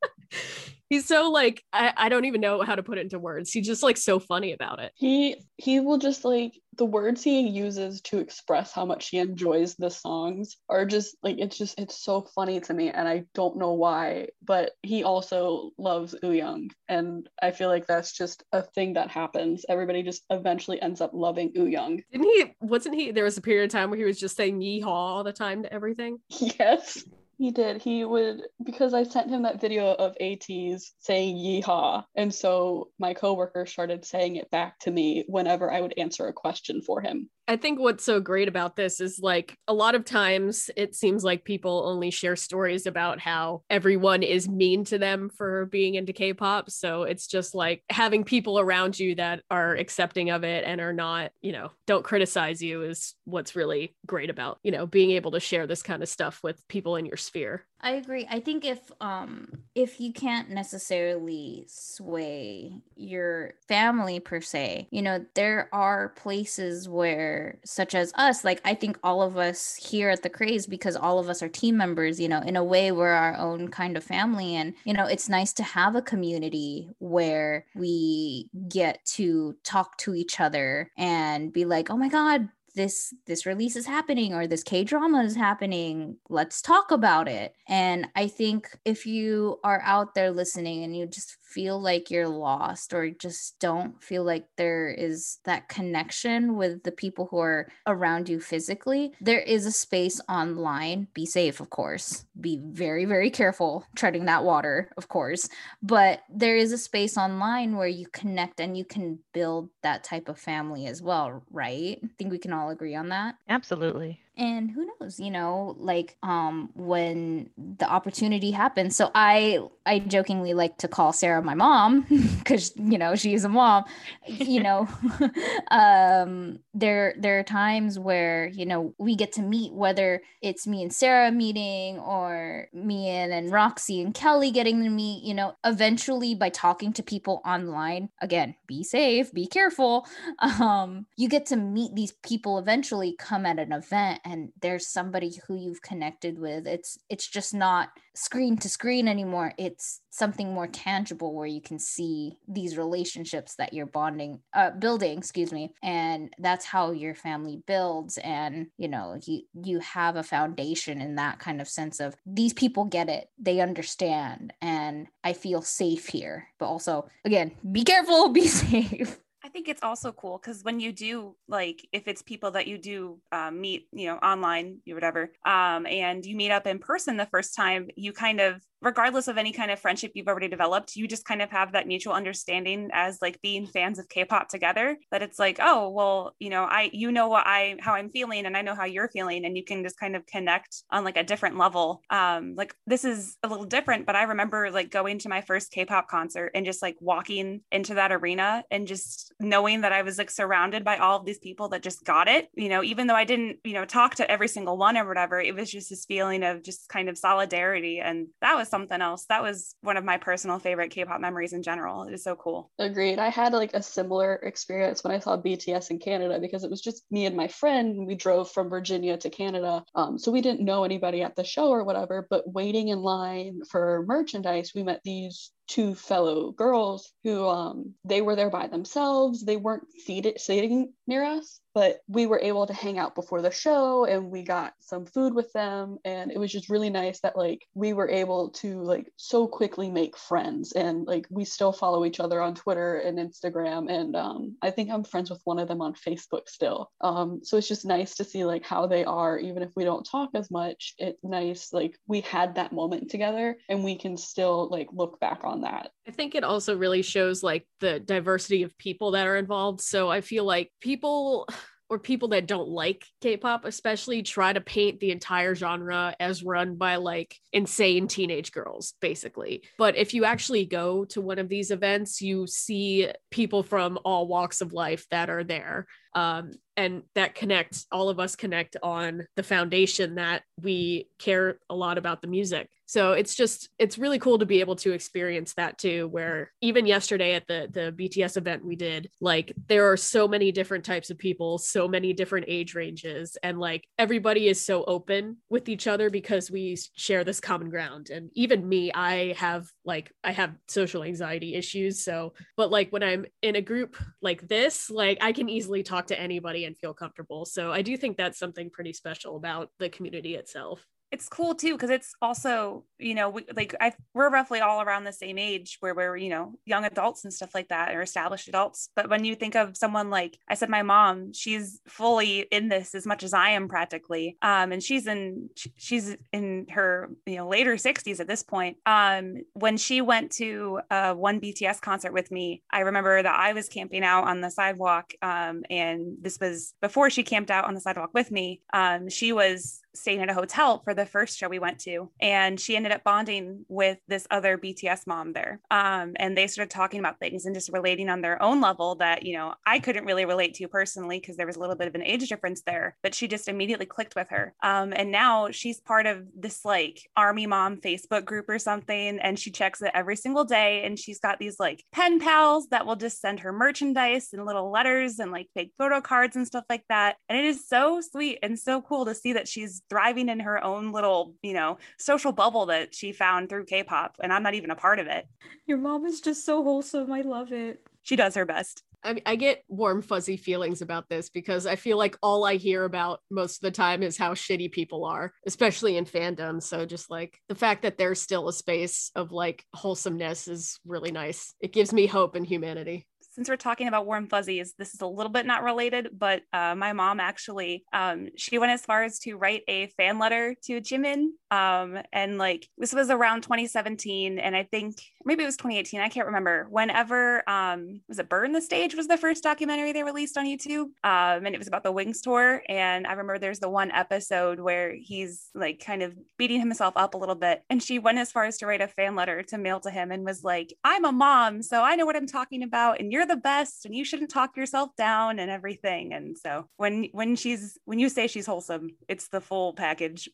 he's so like I, I don't even know how to put it into words. He's just like so funny about it. He he will just like the words he uses to express how much he enjoys the songs are just like it's just it's so funny to me and i don't know why but he also loves Wooyoung and i feel like that's just a thing that happens. Everybody just eventually ends up loving Wooyoung didn't he wasn't he there was a period of time where he was just saying yeehaw all the time to everything? Yes he did. He would because I sent him that video of ATEEZ saying yeehaw. And so my coworker started saying it back to me whenever I would answer a question for him. I think what's so great about this is like a lot of times it seems like people only share stories about how everyone is mean to them for being into K-pop. So it's just like having people around you that are accepting of it and are not, you know, don't criticize you is what's really great about, you know, being able to share this kind of stuff with people in your sphere. I agree. I think if um if you can't necessarily sway your family per se, you know, there are places where such as us, like I think all of us here at the craze because all of us are team members, you know, in a way we're our own kind of family. And you know, it's nice to have a community where we get to talk to each other and be like, "Oh my god, this this release is happening or this K drama is happening. Let's talk about it. And I think if you are out there listening and you just feel like you're lost or just don't feel like there is that connection with the people who are around you physically, there is a space online. Be safe, of course. Be very, very careful treading that water, of course. But there is a space online where you connect and you can build that type of family as well, right? I think we can all agree on that. Absolutely and who knows you know like um when the opportunity happens. So i i jokingly like to call sara my mom because you know she's a mom you know. Um there there are times where you know we get to meet whether it's me and sara meeting or me and, and roxy and kelly getting to meet you know eventually by talking to people online again be safe be careful um you get to meet these people eventually come at an event and there's somebody who you've connected with it's it's just not screen to screen anymore. It's something more tangible where you can see these relationships that you're bonding uh building excuse me and that's how your family builds. And you know you you have a foundation in that kind of sense of these people get it they understand and i feel safe here. But also again be careful be safe I think it's also cool because when you do like if it's people that you do um, meet, you know, online or whatever, um, and you meet up in person the first time, you kind of regardless of any kind of friendship you've already developed, you just kind of have that mutual understanding as like being fans of K-pop together that it's like, oh, well, you know, I you know what I how I'm feeling and I know how you're feeling and you can just kind of connect on like a different level. Um like this is a little different, but I remember like going to my first K-pop concert and just like walking into that arena and just knowing that I was like surrounded by all of these people that just got it, you know, even though I didn't, you know, talk to every single one or whatever, it was just this feeling of just kind of solidarity and that was was something else. That was one of my personal favorite K-pop memories in general. It is so cool. Agreed. I had like a similar experience when I saw BTS in Canada because it was just me and my friend. We drove from Virginia to Canada. Um, so we didn't know anybody at the show or whatever, but waiting in line for merchandise, we met these two fellow girls who um they were there by themselves. They weren't seated sitting near us but we were able to hang out before the show and we got some food with them. And it was just really nice that like we were able to like so quickly make friends. And like we still follow each other on twitter and instagram. And um, i think i'm friends with one of them on facebook still. Um, so it's just nice to see like how they are even if we don't talk as much. It's nice like we had that moment together and we can still like look back on that. I think it also really shows like the diversity of people that are involved. So i feel like people or people that don't like K-pop especially try to paint the entire genre as run by like insane teenage girls basically. But if you actually go to one of these events, you see people from all walks of life that are there. Um, and that connect all of us connect on the foundation that we care a lot about the music so it's just it's really cool to be able to experience that too where even yesterday at the the bts event we did like there are so many different types of people so many different age ranges and like everybody is so open with each other because we share this common ground and even me i have like i have social anxiety issues so but like when i'm in a group like this like i can easily talk to anybody and feel comfortable. So I do think that's something pretty special about the community itself. It's cool too because it's also you know we, like I we're roughly all around the same age where we're you know young adults and stuff like that or established adults. But when you think of someone like I said, my mom, she's fully in this as much as I am practically, um, and she's in she's in her you know later sixties at this point. Um, when she went to uh, one BTS concert with me, I remember that I was camping out on the sidewalk, um, and this was before she camped out on the sidewalk with me. Um, she was staying at a hotel for the first show we went to and she ended up bonding with this other bts mom there. Um, and they started talking about things and just relating on their own level that you know i couldn't really relate to personally because there was a little bit of an age difference there but she just immediately clicked with her. Um, and now she's part of this like army mom facebook group or something and she checks it every single day and she's got these like pen pals that will just send her merchandise and little letters and like fake photo cards and stuff like that. And it is so sweet and so cool to see that she's thriving in her own little, you know, social bubble that she found through K-pop and I'm not even a part of it. Your mom is just so wholesome. I love it. She does her best. I, I get warm fuzzy feelings about this because I feel like all I hear about most of the time is how shitty people are, especially in fandom. So just like the fact that there's still a space of like wholesomeness is really nice. It gives me hope and humanity since we're talking about warm fuzzies, this is a little bit not related, but uh, my mom actually, um, she went as far as to write a fan letter to Jimin. Um, and like this was around 2017, and I think maybe it was 2018. I can't remember. Whenever um, was it Burn the Stage was the first documentary they released on YouTube, um, and it was about the Wings tour. And I remember there's the one episode where he's like kind of beating himself up a little bit, and she went as far as to write a fan letter to mail to him and was like, "I'm a mom, so I know what I'm talking about, and you're the best and you shouldn't talk yourself down and everything and so when when she's when you say she's wholesome it's the full package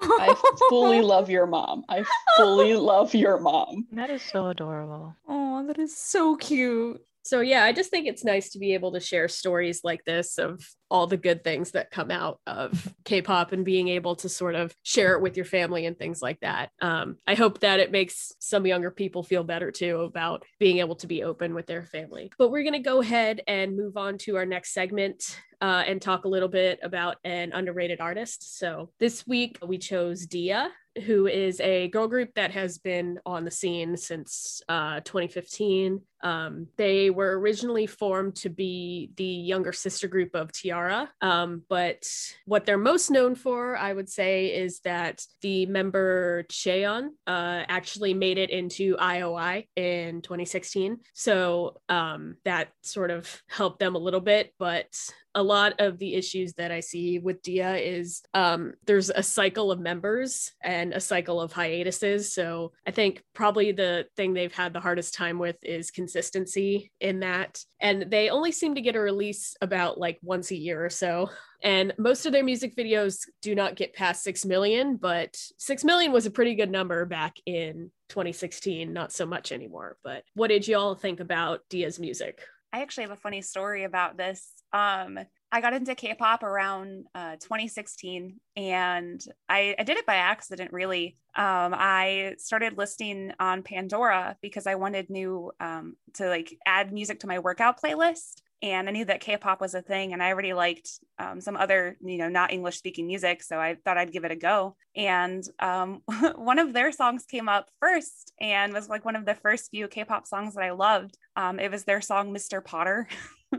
I fully love your mom. I fully love your mom. That is so adorable. Oh, that is so cute. So yeah, I just think it's nice to be able to share stories like this of all the good things that come out of K-pop and being able to sort of share it with your family and things like that. Um, I hope that it makes some younger people feel better too about being able to be open with their family. But we're gonna go ahead and move on to our next segment. Uh, and talk a little bit about an underrated artist. So this week we chose Dia, who is a girl group that has been on the scene since uh, 2015. Um, they were originally formed to be the younger sister group of T-ara, um, but what they're most known for, I would say, is that the member Chaeyeon uh, actually made it into IOI in 2016. So um, that sort of helped them a little bit, but a lot of the issues that I see with Dia is um, there's a cycle of members and a cycle of hiatuses. So I think probably the thing they've had the hardest time with is consistency in that. And they only seem to get a release about like once a year or so. And most of their music videos do not get past 6 million, but 6 million was a pretty good number back in 2016, not so much anymore. But what did y'all think about Dia's music? I actually have a funny story about this. Um, I got into K-pop around uh, 2016, and I, I, did it by accident. Really, um, I started listening on Pandora because I wanted new um, to like add music to my workout playlist, and I knew that K-pop was a thing, and I already liked um, some other, you know, not English-speaking music, so I thought I'd give it a go. And um, one of their songs came up first, and was like one of the first few K-pop songs that I loved. Um, it was their song "Mr. Potter."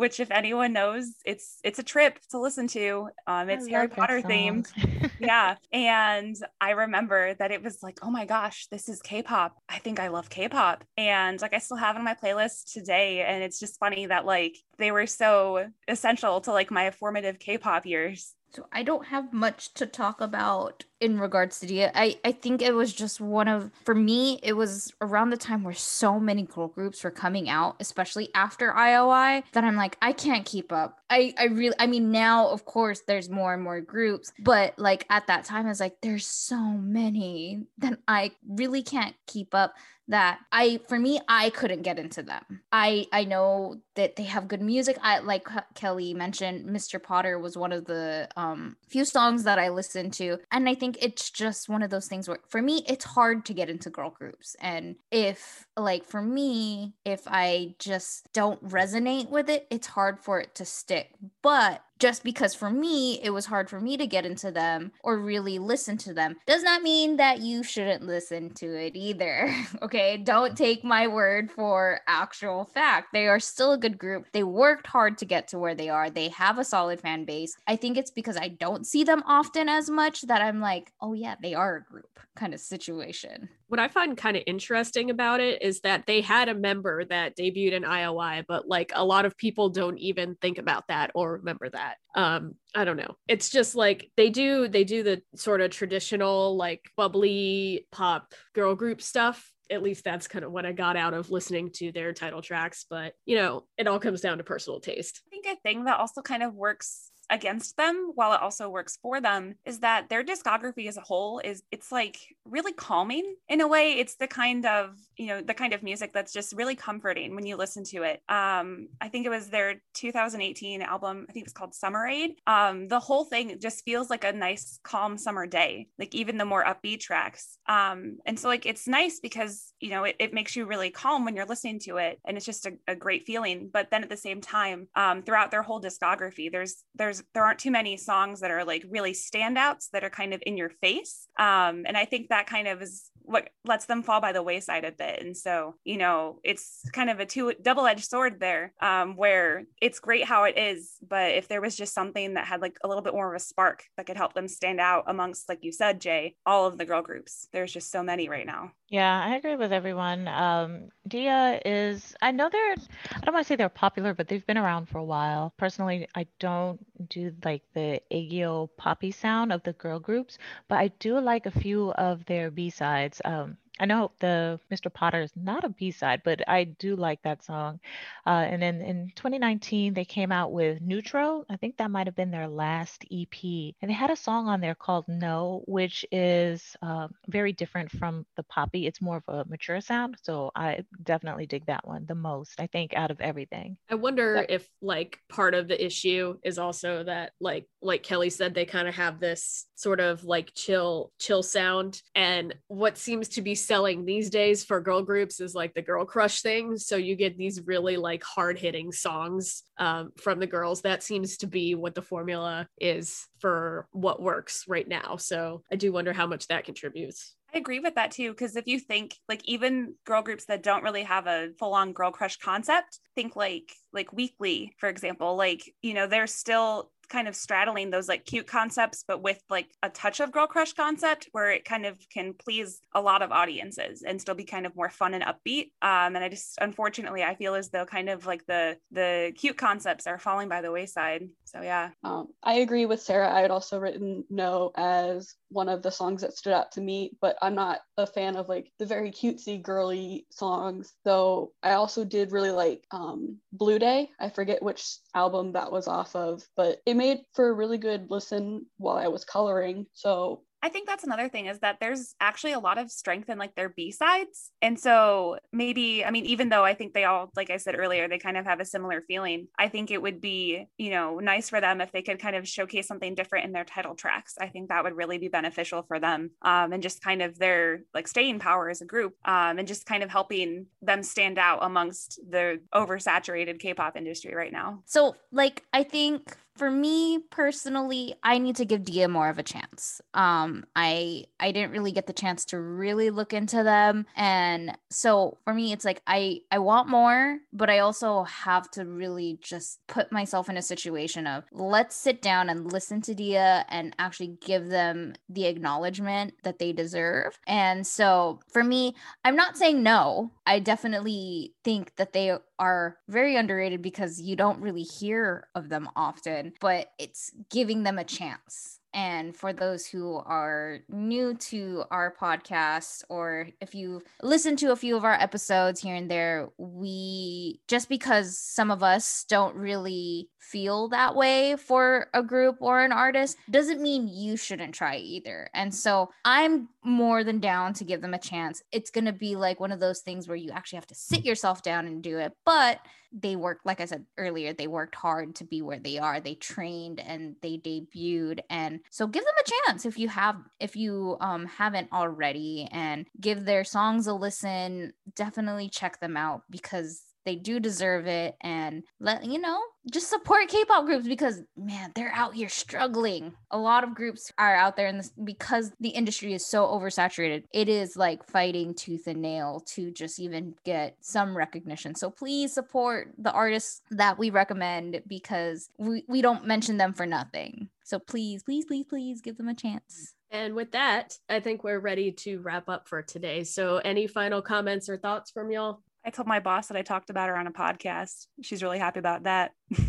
which if anyone knows it's it's a trip to listen to. Um it's harry potter themed. Yeah. And i remember that it was like oh my gosh this is k-pop. I think i love k-pop. And like i still have it on my playlist today. And it's just funny that like they were so essential to like my formative k-pop years. So I don't have much to talk about in regards to Dia. I, I think it was just one of for me, it was around the time where so many girl groups were coming out, especially after IOI, that I'm like, I can't keep up. I, I really I mean now of course there's more and more groups, but like at that time I was like, there's so many that I really can't keep up that I for me I couldn't get into them. I I know that they have good music. I like Kelly mentioned Mr. Potter was one of the um few songs that I listened to and I think it's just one of those things where for me it's hard to get into girl groups. And if like for me if I just don't resonate with it it's hard for it to stick. But just because for me it was hard for me to get into them or really listen to them. Does not mean that you shouldn't listen to it either okay? Don't take my word for actual fact. They are still a good group. They worked hard to get to where they are. They have a solid fan base. I think it's because i don't see them often as much that i'm like oh yeah they are a group kind of situation what I find kind of interesting about it is that they had a member that debuted in IOI, but like a lot of people don't even think about that or remember that. Um, I don't know. It's just like they do they do the sort of traditional like bubbly pop girl group stuff. At least that's kind of what I got out of listening to their title tracks, but you know, it all comes down to personal taste. I think a thing that also kind of works against them while it also works for them is that their discography as a whole is it's like really calming in a way. It's the kind of you know the kind of music that's just really comforting when you listen to it. Um i think it was their 2018 album i think it's called Summerade. Um the whole thing just feels like a nice calm summer day like even the more upbeat tracks. Um and so like it's nice because you know it, it makes you really calm when you're listening to it and it's just a, a great feeling. But then at the same time um throughout their whole discography there's there's there aren't too many songs that are like really standouts that are kind of in your face. Um, and I think that kind of is what lets them fall by the wayside a bit. And so, you know, it's kind of a two double edged sword there, um, where it's great how it is, but if there was just something that had like a little bit more of a spark that could help them stand out amongst, like you said, Jay, all of the girl groups, there's just so many right now. Yeah, I agree with everyone. Um, Dia is, I know they're, I don't want to say they're popular, but they've been around for a while. Personally, I don't do like the aegyo poppy sound of the girl groups, but I do like a few of their B sides. Um, I know the Mr. Potter is not a B-side, but I do like that song. Uh, and then in 2019, they came out with Newtro. I think that might have been their last EP. And they had a song on there called No, which is uh, very different from the poppy. It's more of a mature sound. So I definitely dig that one the most, I think, out of everything. I wonder if like part of the issue is also that like like Kelly said, they kind of have this sort of like chill, chill sound. And what seems to be selling these days for girl groups is like the girl crush thing. So you get these really like hard hitting songs um, from the girls. That seems to be what the formula is for what works right now. So I do wonder how much that contributes. I agree with that too. Because if you think like even girl groups that don't really have a full on girl crush concept, think like like Weeekly, for example, like, you know, they're still kind of straddling those like cute concepts, but with like a touch of girl crush concept where it kind of can please a lot of audiences and still be kind of more fun and upbeat. Um, and I just unfortunately I feel as though kind of like the the cute concepts are falling by the wayside. So yeah. Um, I agree with Sara. I had also written no as one of the songs that stood out to me, but I'm not a fan of like the very cutesy girly songs. Though I also did really like um, Blue Day. I forget which album that was off of, but it made for a really good listen while I was coloring. So I think that's another thing is that there's actually a lot of strength in like their B sides. And so maybe, I mean, even though I think they all, like I said earlier, they kind of have a similar feeling, I think it would be, you know, nice for them if they could kind of showcase something different in their title tracks. I think that would really be beneficial for them um, and just kind of their like staying power as a group um, and just kind of helping them stand out amongst the oversaturated K pop industry right now. So, like, I think for me personally, I need to give Dia more of a chance. Um, I I didn't really get the chance to really look into them, and so for me, it's like I I want more, but I also have to really just put myself in a situation of let's sit down and listen to Dia and actually give them the acknowledgement that they deserve. And so for me, I'm not saying no. I definitely think that they are very underrated because you don't really hear of them often, but it's giving them a chance. And for those who are new to our podcast, or if you listen to a few of our episodes here and there, we just because some of us don't really feel that way for a group or an artist doesn't mean you shouldn't try either. And so I'm more than down to give them a chance. It's going to be like one of those things where you actually have to sit yourself down and do it. But they worked, like I said earlier, they worked hard to be where they are. They trained and they debuted. And so give them a chance if you have, if you um, haven't already, and give their songs a listen. Definitely check them out because they do deserve it and let you know just support K-pop groups because man, they're out here struggling. A lot of groups are out there this because the industry is so oversaturated. It is like fighting tooth and nail to just even get some recognition. So please support the artists that we recommend because we, we don't mention them for nothing. So please, please, please, please give them a chance. And with that, I think we're ready to wrap up for today. So, any final comments or thoughts from y'all? I told my boss that I talked about her on a podcast. She's really happy about that.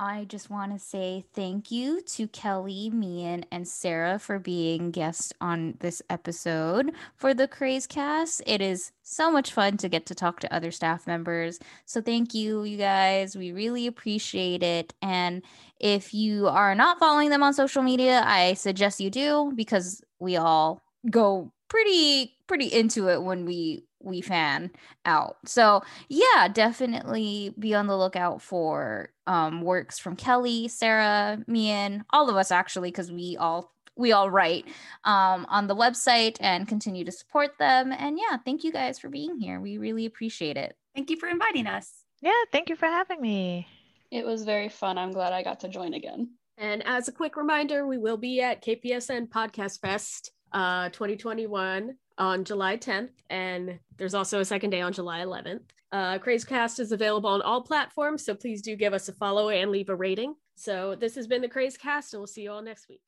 I just want to say thank you to Kelly, Meighan, and Sara for being guests on this episode for the Craze Cast. It is so much fun to get to talk to other staff members. So thank you, you guys. We really appreciate it. And if you are not following them on social media, I suggest you do because we all go pretty pretty into it when we we fan out. So yeah, definitely be on the lookout for um, works from Kelly, Sara, Meighan, all of us actually, because we all we all write um, on the website and continue to support them. And yeah, thank you guys for being here. We really appreciate it. Thank you for inviting us. Yeah, thank you for having me. It was very fun. I'm glad I got to join again. And as a quick reminder, we will be at KPSN Podcast Fest uh, 2021 on July 10th, and there's also a second day on July 11th. Uh, Crazecast is available on all platforms, so please do give us a follow and leave a rating. So this has been the Crazecast, and we'll see you all next week.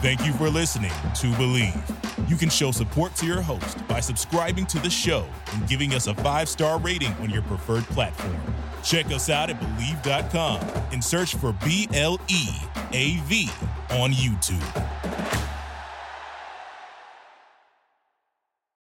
Thank you for listening to Bleav. You can show support to your host by subscribing to the show and giving us a five star rating on your preferred platform. Check us out at Bleav.com and search for B L E A V on YouTube.